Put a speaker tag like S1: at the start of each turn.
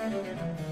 S1: Thank you.